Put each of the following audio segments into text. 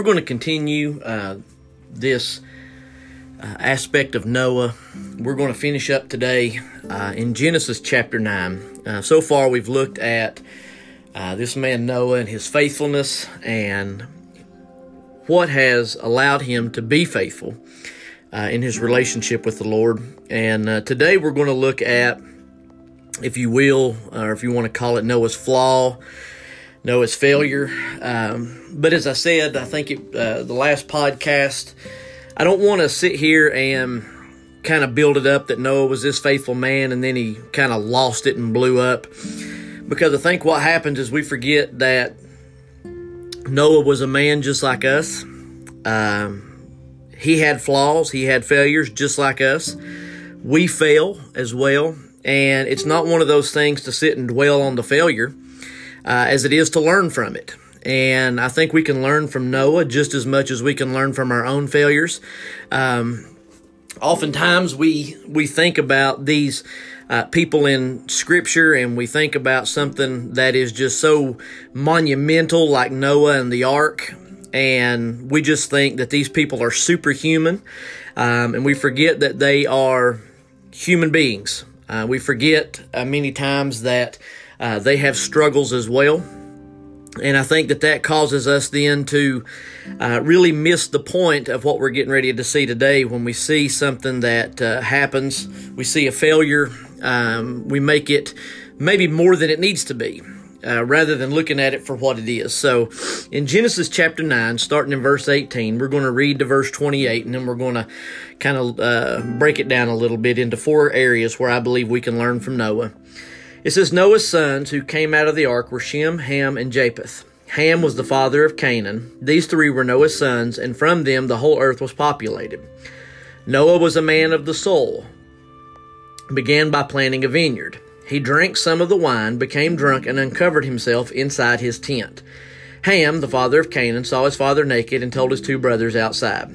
we're going to continue uh, this uh, aspect of Noah. We're going to finish up today uh, in Genesis chapter 9. Uh, so far, we've looked at uh, this man Noah and his faithfulness and what has allowed him to be faithful uh, in his relationship with the Lord. And today, we're going to look at, if you will, or if you want to call it Noah's flaw. Noah's failure. Um, but as I said, I think it, the last podcast, I don't want to sit here and kind of build it up that Noah was this faithful man and then he kind of lost it and blew up. Because I think what happens is we forget that Noah was a man just like us. Um, he had flaws, he had failures just like us. We fail as well. And it's not one of those things to sit and dwell on the failure uh, as it is to learn from it. And I think we can learn from Noah just as much as we can learn from our own failures. Um, oftentimes we we think about these uh, people in Scripture, and we think about something that is just so monumental, like Noah and the Ark, and we just think that these people are superhuman, um, and we forget that they are human beings. Uh, we forget uh, many times that uh, they have struggles as well. And I think that that causes us then to uh, really miss the point of what we're getting ready to see today when we see something that uh, happens, we see a failure, um, we make it maybe more than it needs to be. Uh, rather than looking at it for what it is. So, in Genesis chapter 9, starting in verse 18, we're going to read to verse 28, and then we're going to kind of uh, break it down a little bit into four areas where I believe we can learn from Noah. It says Noah's sons who came out of the ark were Shem, Ham, and Japheth. Ham was the father of Canaan. These three were Noah's sons, and from them the whole earth was populated. Noah was a man of the soul, began by planting a vineyard. He drank some of the wine, became drunk, and uncovered himself inside his tent. Ham, the father of Canaan, saw his father naked and told his two brothers outside.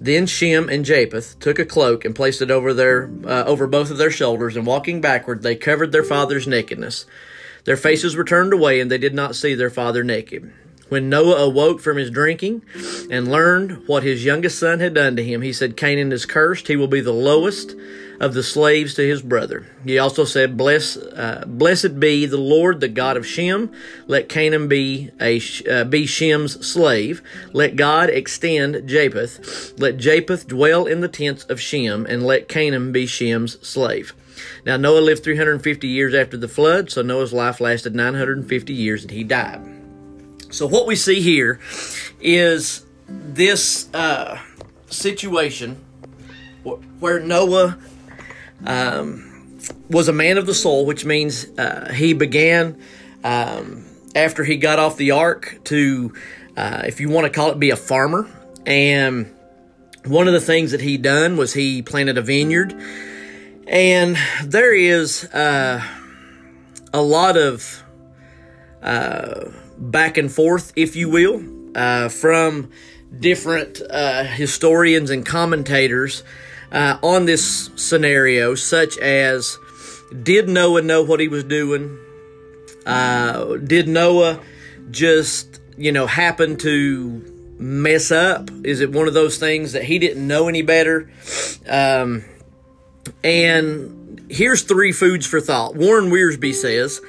Then Shem and Japheth took a cloak and placed it over their uh, over both of their shoulders, and walking backward, they covered their father's nakedness. Their faces were turned away, and they did not see their father naked. When Noah awoke from his drinking and learned what his youngest son had done to him, he said, Canaan is cursed. He will be the lowest of the slaves to his brother. He also said, Bless, uh, Blessed be the Lord, the God of Shem. Let Canaan be, a, uh, be Shem's slave. Let God extend Japheth. Let Japheth dwell in the tents of Shem, and let Canaan be Shem's slave. Now, Noah lived 350 years after the flood, so Noah's life lasted 950 years and he died. So, what we see here is this uh, situation where Noah um, was a man of the soul, which means uh, he began um, after he got off the ark to, uh, if you want to call it, be a farmer. And one of the things that he done was he planted a vineyard. And there is uh, a lot of uh, back and forth, if you will, uh, from different uh, historians and commentators uh, on this scenario, such as did Noah know what he was doing? Uh, did Noah just, you know, happen to mess up? Is it one of those things that he didn't know any better? Um, and here's three foods for thought. Warren Wiersbe says,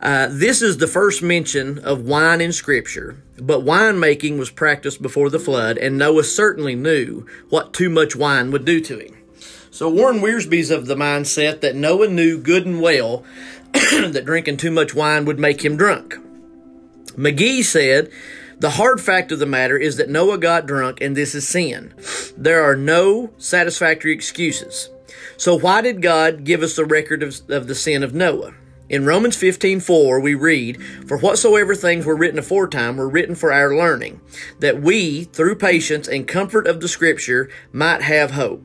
uh, this is the first mention of wine in Scripture, but winemaking was practiced before the flood, and Noah certainly knew what too much wine would do to him. So Warren Wiersbe's of the mindset that Noah knew good and well that drinking too much wine would make him drunk. McGee said, the hard fact of the matter is that Noah got drunk, and this is sin. There are no satisfactory excuses. So why did God give us the record of, of the sin of Noah? In Romans 15:4 we read, "For whatsoever things were written aforetime were written for our learning, that we, through patience and comfort of the scripture, might have hope."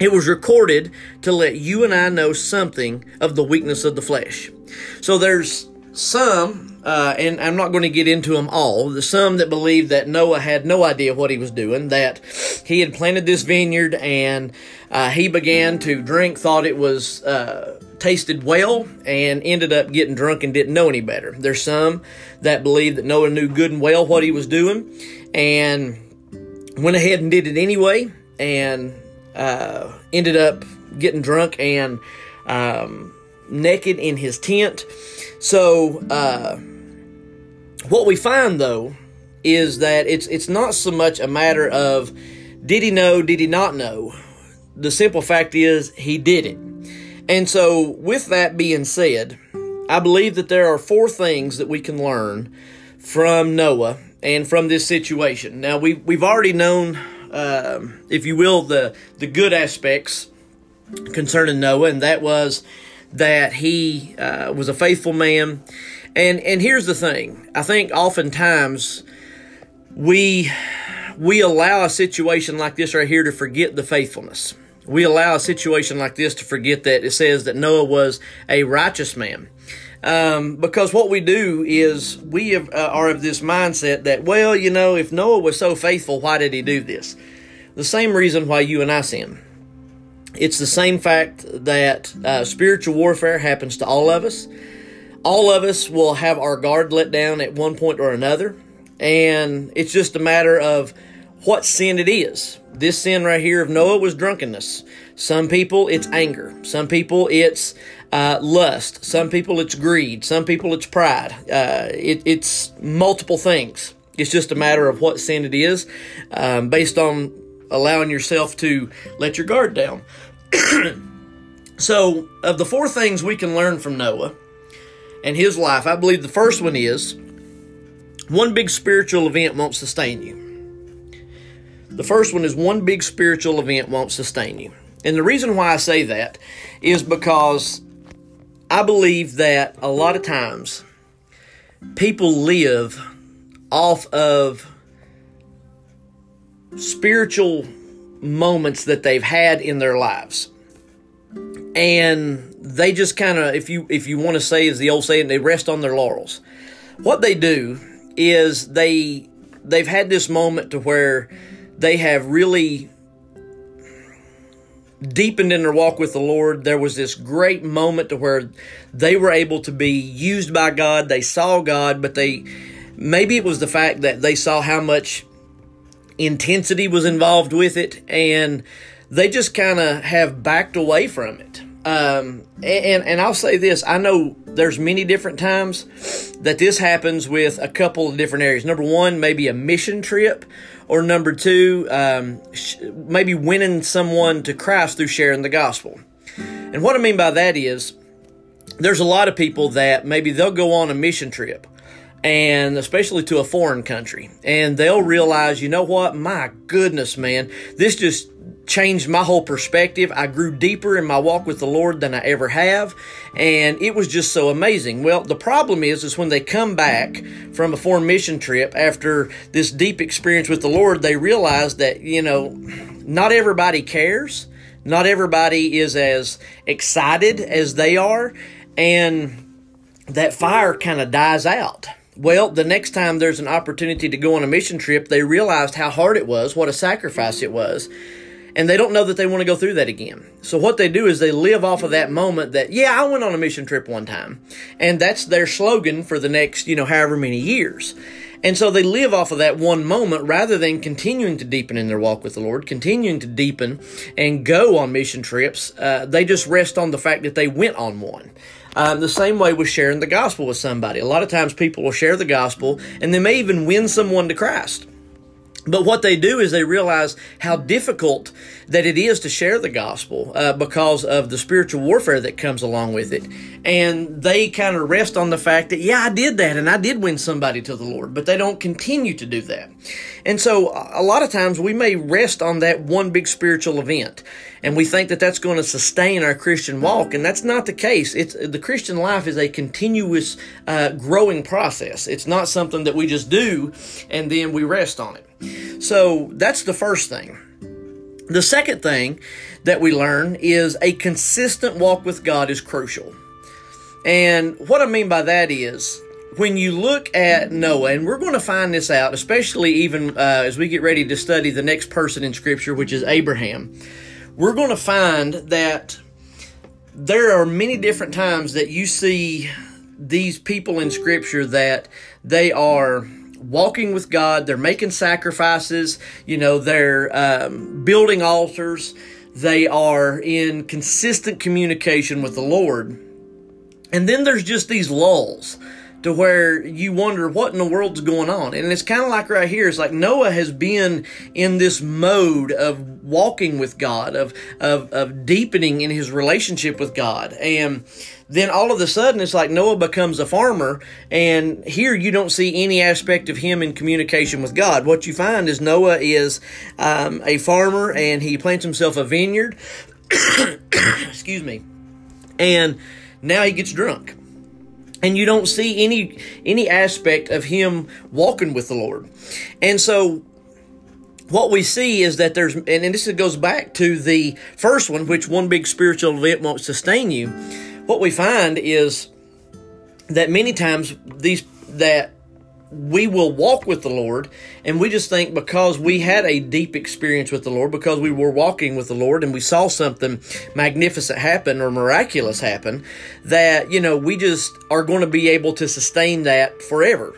It was recorded to let you and I know something of the weakness of the flesh. So there's some, uh, and I'm not going to get into them all, the some that believe that Noah had no idea what he was doing, that he had planted this vineyard and uh, he began to drink, thought it was uh, tasted well and ended up getting drunk and didn't know any better. There's some that believe that Noah knew good and well what he was doing and went ahead and did it anyway and uh, ended up getting drunk and um, naked in his tent. So, uh, what we find though is that it's it's not so much a matter of did he know, did he not know. The simple fact is he did it. And so, with that being said, I believe that there are four things that we can learn from Noah and from this situation. Now, we we've already known, uh, if you will, the the good aspects concerning Noah, and that was that he uh, was a faithful man. And and here's the thing: I think oftentimes we we allow a situation like this right here to forget the faithfulness. We allow a situation like this to forget that it says that Noah was a righteous man. Um, because what we do is we have, uh, are of this mindset that, well, you know, if Noah was so faithful, why did he do this? The same reason why you and I sin. It's the same fact that uh, spiritual warfare happens to all of us. All of us will have our guard let down at one point or another. And it's just a matter of what sin it is. This sin right here of Noah was drunkenness. Some people it's anger. Some people it's uh, lust. Some people it's greed. Some people it's pride. Uh, it, it's multiple things. It's just a matter of what sin it is, um, based on allowing yourself to let your guard down. so, of the four things we can learn from Noah and his life, I believe the first one is one big spiritual event won't sustain you. The first one is one big spiritual event won't sustain you. And the reason why I say that is because I believe that a lot of times people live off of spiritual moments that they've had in their lives. And they just kind of if you if you want to say is the old saying they rest on their laurels. What they do is they they've had this moment to where they have really deepened in their walk with the Lord. There was this great moment to where they were able to be used by God. They saw God, but they maybe it was the fact that they saw how much intensity was involved with it and they just kind of have backed away from it. Um, and and I'll say this: I know there's many different times that this happens with a couple of different areas. Number one, maybe a mission trip, or number two, um, sh- maybe winning someone to Christ through sharing the gospel. And what I mean by that is, there's a lot of people that maybe they'll go on a mission trip and especially to a foreign country. And they'll realize, you know what? My goodness, man, this just changed my whole perspective. I grew deeper in my walk with the Lord than I ever have, and it was just so amazing. Well, the problem is is when they come back from a foreign mission trip after this deep experience with the Lord, they realize that, you know, not everybody cares. Not everybody is as excited as they are, and that fire kind of dies out. Well, the next time there's an opportunity to go on a mission trip, they realized how hard it was, what a sacrifice it was, and they don't know that they want to go through that again. So what they do is they live off of that moment that, yeah, I went on a mission trip one time. And that's their slogan for the next, you know, however many years. And so they live off of that one moment rather than continuing to deepen in their walk with the Lord, continuing to deepen and go on mission trips. Uh, they just rest on the fact that they went on one. Um, the same way with sharing the gospel with somebody. A lot of times people will share the gospel and they may even win someone to Christ. But what they do is they realize how difficult that it is to share the gospel uh, because of the spiritual warfare that comes along with it. And they kind of rest on the fact that, yeah, I did that and I did win somebody to the Lord, but they don't continue to do that. And so a lot of times we may rest on that one big spiritual event and we think that that's going to sustain our Christian walk, and that's not the case. It's the Christian life is a continuous uh, growing process. It's not something that we just do and then we rest on it. So that's the first thing. The second thing that we learn is a consistent walk with God is crucial. And what I mean by that is when you look at Noah, and we're going to find this out, especially even uh, as we get ready to study the next person in Scripture, which is Abraham, we're going to find that there are many different times that you see these people in Scripture that they are walking with God, they're making sacrifices, you know, they're um, building altars, they are in consistent communication with the Lord. And then there's just these lulls to where you wonder what in the world's going on. And it's kind of like right here, it's like Noah has been in this mode of walking with God, of, of, of deepening in his relationship with God. And then all of a sudden it's like Noah becomes a farmer, and here you don't see any aspect of him in communication with God. What you find is Noah is um, a farmer and he plants himself a vineyard. Excuse me. And now he gets drunk and you don't see any any aspect of him walking with the Lord. And so what we see is that there's and, and this goes back to the first one, which one big spiritual event won't sustain you. What we find is that many times these that we will walk with the Lord, and we just think because we had a deep experience with the Lord, because we were walking with the Lord and we saw something magnificent happen or miraculous happen, that, you know, we just are going to be able to sustain that forever.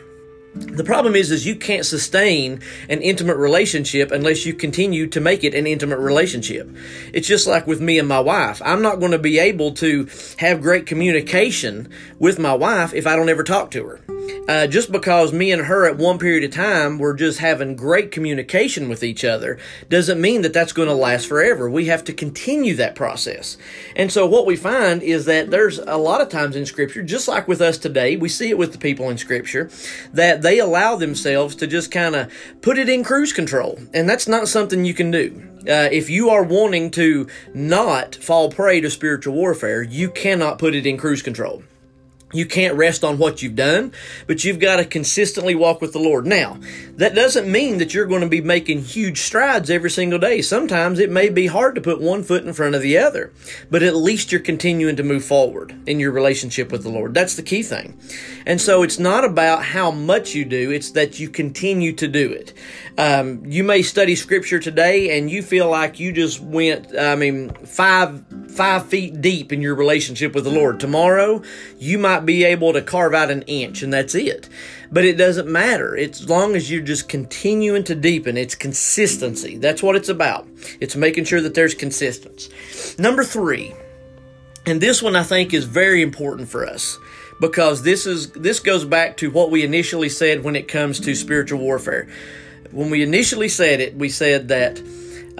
The problem is, is you can't sustain an intimate relationship unless you continue to make it an intimate relationship. It's just like with me and my wife. I'm not going to be able to have great communication with my wife if I don't ever talk to her. Uh, just because me and her at one period of time were just having great communication with each other doesn't mean that that's going to last forever. We have to continue that process. And so what we find is that there's a lot of times in Scripture, just like with us today, we see it with the people in Scripture, that they allow themselves to just kind of put it in cruise control. And that's not something you can do. Uh, if you are wanting to not fall prey to spiritual warfare, you cannot put it in cruise control. You can't rest on what you've done, but you've got to consistently walk with the Lord. Now, that doesn't mean that you're going to be making huge strides every single day. Sometimes it may be hard to put one foot in front of the other, but at least you're continuing to move forward in your relationship with the Lord. That's the key thing. And so it's not about how much you do, it's that you continue to do it. Um, you may study scripture today and you feel like you just went, I mean, five, five feet deep in your relationship with the Lord. Tomorrow, you might be able to carve out an inch and that's it. But it doesn't matter. It's as long as you're just continuing to deepen. It's consistency. That's what it's about. It's making sure that there's consistency. Number three, and this one I think is very important for us because this is this goes back to what we initially said when it comes to spiritual warfare. When we initially said it, we said that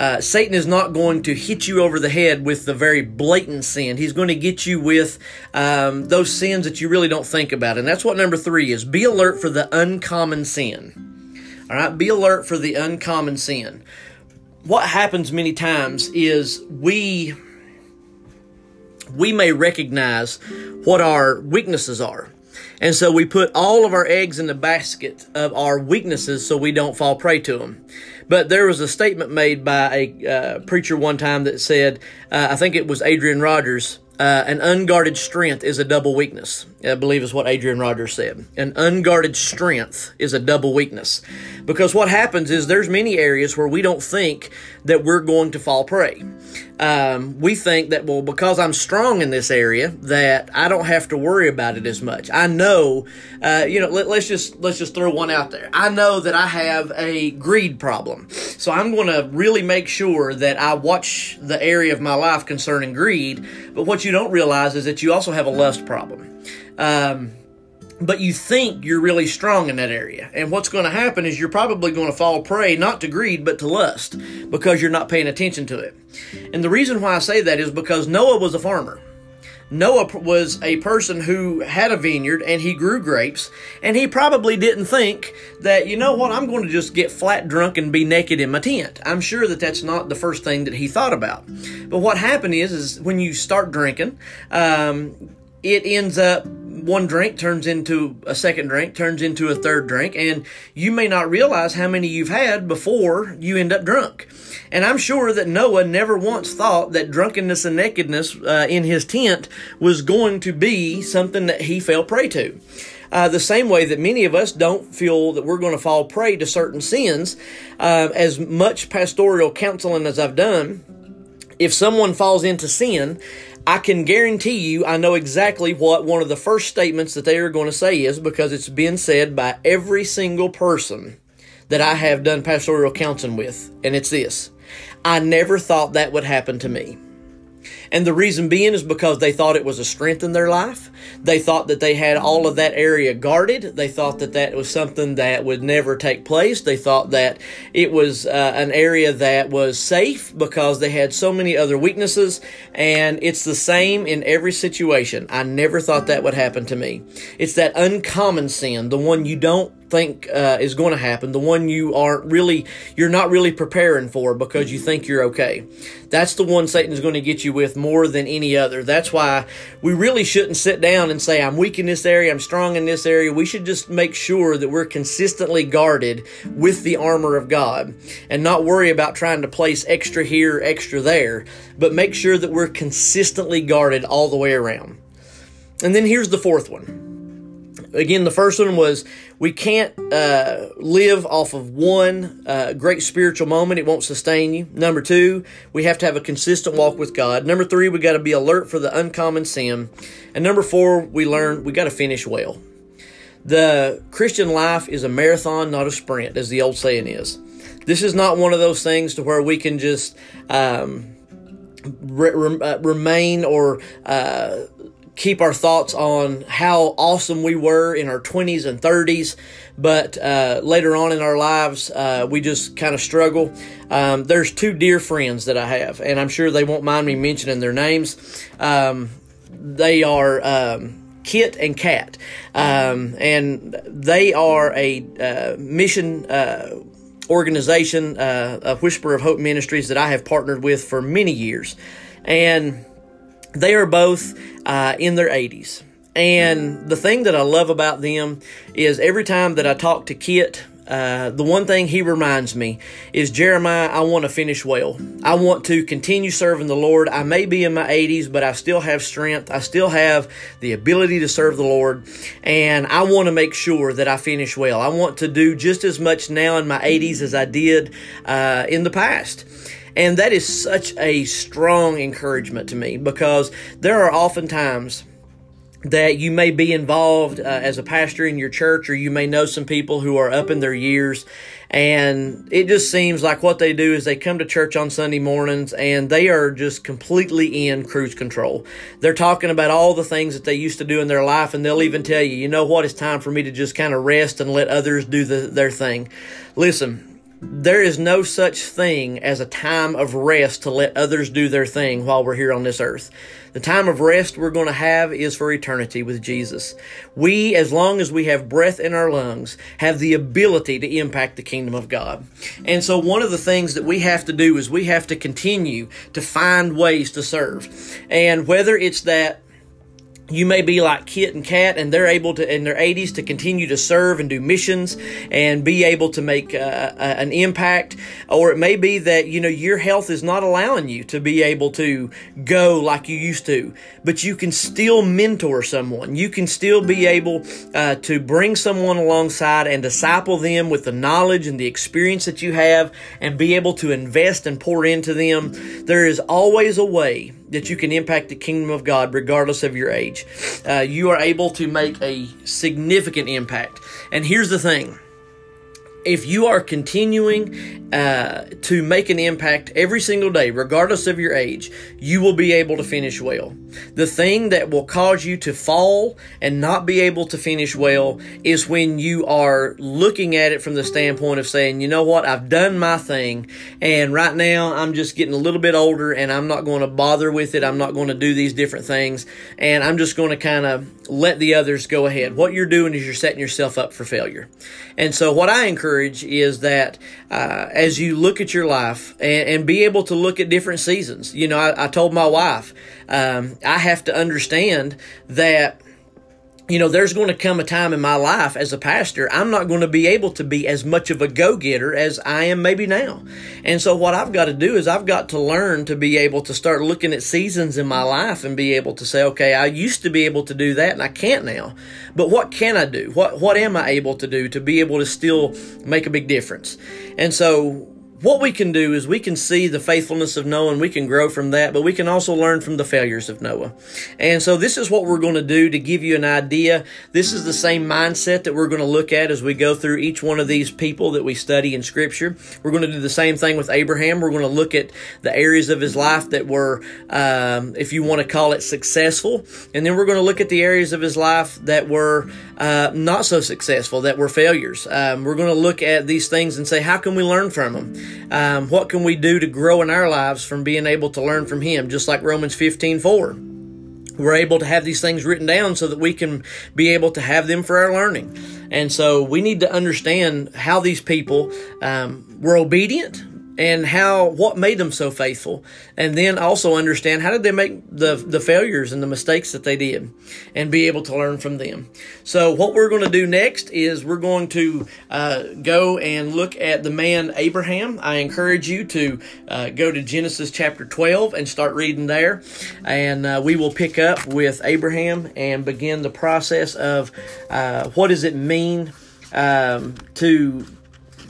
uh, Satan is not going to hit you over the head with the very blatant sin. He's going to get you with um, those sins that you really don't think about. And that's what number three is. Be alert for the uncommon sin. All right, be alert for the uncommon sin. What happens many times is we we may recognize what our weaknesses are. And so we put all of our eggs in the basket of our weaknesses so we don't fall prey to them. But there was a statement made by a uh, preacher one time that said, uh, I think it was Adrian Rogers, uh, an unguarded strength is a double weakness. I believe is what Adrian Rogers said. An unguarded strength is a double weakness. Because what happens is there's many areas where we don't think that we're going to fall prey. Um, we think that, well, because I'm strong in this area, that I don't have to worry about it as much. I know, uh, you know, let, let's just, let's just throw one out there. I know that I have a greed problem. So I'm going to really make sure that I watch the area of my life concerning greed. But what you don't realize is that you also have a lust problem. Um, but you think you're really strong in that area. And what's going to happen is you're probably going to fall prey not to greed but to lust because you're not paying attention to it. And the reason why I say that is because Noah was a farmer. Noah was a person who had a vineyard and he grew grapes, and he probably didn't think that, you know what, I'm going to just get flat drunk and be naked in my tent. I'm sure that that's not the first thing that he thought about. But what happened is, is when you start drinking, um, it ends up one drink turns into a second drink, turns into a third drink, and you may not realize how many you've had before you end up drunk. And I'm sure that Noah never once thought that drunkenness and nakedness uh, in his tent was going to be something that he fell prey to. Uh, the same way that many of us don't feel that we're going to fall prey to certain sins, uh, as much pastoral counseling as I've done, if someone falls into sin, I can guarantee you, I know exactly what one of the first statements that they are going to say is because it's been said by every single person that I have done pastoral counseling with, and it's this I never thought that would happen to me. And the reason being is because they thought it was a strength in their life. They thought that they had all of that area guarded. They thought that that was something that would never take place. They thought that it was uh, an area that was safe because they had so many other weaknesses. And it's the same in every situation. I never thought that would happen to me. It's that uncommon sin, the one you don't think uh, is going to happen, the one you aren't really, you're not really preparing for because you think you're okay. That's the one Satan's going to get you with more than any other. That's why we really shouldn't sit down and say, I'm weak in this area, I'm strong in this area. We should just make sure that we're consistently guarded with the armor of God and not worry about trying to place extra here, extra there, but make sure that we're consistently guarded all the way around. And then here's the fourth one again, the first one was we can't uh, live off of one uh, great spiritual moment. It won't sustain you. Number two, we have to have a consistent walk with God. Number three, we got to be alert for the uncommon sin. And number four, we learn we got to finish well. The Christian life is a marathon, not a sprint, as the old saying is. This is not one of those things to where we can just um, re- re- uh, remain or uh, keep our thoughts on how awesome we were in our 20s and 30s, but uh, later on in our lives, uh, we just kind of struggle. Um, there's two dear friends that I have, and I'm sure they won't mind me mentioning their names. Um, they are. Um, Kit and Kat, um, and they are a uh, mission uh, organization, uh, a Whisper of Hope Ministries that I have partnered with for many years, and they are both uh, in their 80s. And the thing that I love about them is every time that I talk to Kit, uh, the one thing he reminds me is Jeremiah, I want to finish well. I want to continue serving the Lord. I may be in my 80s, but I still have strength. I still have the ability to serve the Lord. And I want to make sure that I finish well. I want to do just as much now in my 80s as I did uh, in the past. And that is such a strong encouragement to me because there are often times that you may be involved uh, as a pastor in your church or you may know some people who are up in their years and it just seems like what they do is they come to church on Sunday mornings and they are just completely in cruise control. They're talking about all the things that they used to do in their life and they'll even tell you, you know what, it's time for me to just kind of rest and let others do the, their thing. Listen, there is no such thing as a time of rest to let others do their thing while we're here on this earth. The time of rest we're going to have is for eternity with Jesus. We, as long as we have breath in our lungs, have the ability to impact the kingdom of God. And so one of the things that we have to do is we have to continue to find ways to serve. And whether it's that you may be like Kit and Kat, and they're able to, in their 80s, to continue to serve and do missions and be able to make uh, an impact. Or it may be that, you know, your health is not allowing you to be able to go like you used to, but you can still mentor someone. You can still be able uh, to bring someone alongside and disciple them with the knowledge and the experience that you have and be able to invest and pour into them. There is always a way that you can impact the kingdom of God regardless of your age. Uh, you are able to make a significant impact. And here's the thing if you are continuing uh, to make an impact every single day, regardless of your age, you will be able to finish well. The thing that will cause you to fall and not be able to finish well is when you are looking at it from the standpoint of saying, you know what, I've done my thing, and right now I'm just getting a little bit older and I'm not going to bother with it. I'm not going to do these different things, and I'm just going to kind of let the others go ahead. What you're doing is you're setting yourself up for failure. And so, what I encourage is that uh, as you look at your life and, and, be able to look at different seasons, you know, I, I told my wife, um, I have to understand that you know, there's going to come a time in my life as a pastor, I'm not going to be able to be as much of a go getter as I am maybe now. And so, what I've got to do is I've got to learn to be able to start looking at seasons in my life and be able to say, okay, I used to be able to do that and I can't now. But what can I do? What, what am I able to do to be able to still make a big difference? And so, what we can do is we can see the faithfulness of Noah and we can grow from that, but we can also learn from the failures of Noah. And so this is what we're going to do to give you an idea. This is the same mindset that we're going to look at as we go through each one of these people that we study in Scripture. We're going to do the same thing with Abraham. We're going to look at the areas of his life that were, um, if you want to call it successful, and then we're going to look at the areas of his life that were uh, not so successful, that were failures. Um, we're going to look at these things and say, how can we learn from them? Um, what can we do to grow in our lives from being able to learn from him? Just like Romans 15 4 we're able to have these things written down so that we can be able to have them for our learning. And so we need to understand how these people um, were obedient and how what made them so faithful. And then also understand how did they make the the failures and the mistakes that they did and be able to learn from them. So what we're going to do next is we're going to uh, go and look at the man abraham. I encourage you to uh, go to genesis chapter 12 and start reading there. And uh, we will pick up with abraham and begin the process of uh, what does it mean um, to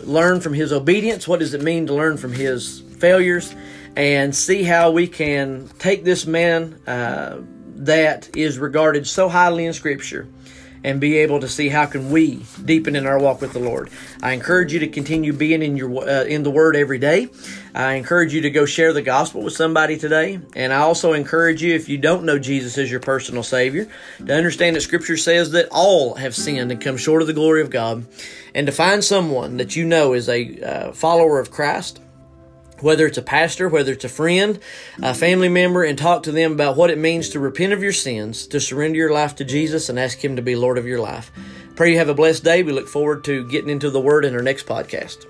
learn from his obedience. What does it mean to learn from his failures? And see how we can take this man uh, that is regarded so highly in Scripture and be able to see how can we deepen in our walk with the Lord. I encourage you to continue being in your uh, in the Word every day. I encourage you to go share the gospel with somebody today, and I also encourage you if you don't know Jesus as your personal Savior to understand that Scripture says that all have sinned and come short of the glory of God, and to find someone that you know is a uh, follower of Christ whether it's a pastor, whether it's a friend, a family member, and talk to them about what it means to repent of your sins, to surrender your life to Jesus, and ask Him to be Lord of your life. Pray you have a blessed day. We look forward to getting into the Word in our next podcast.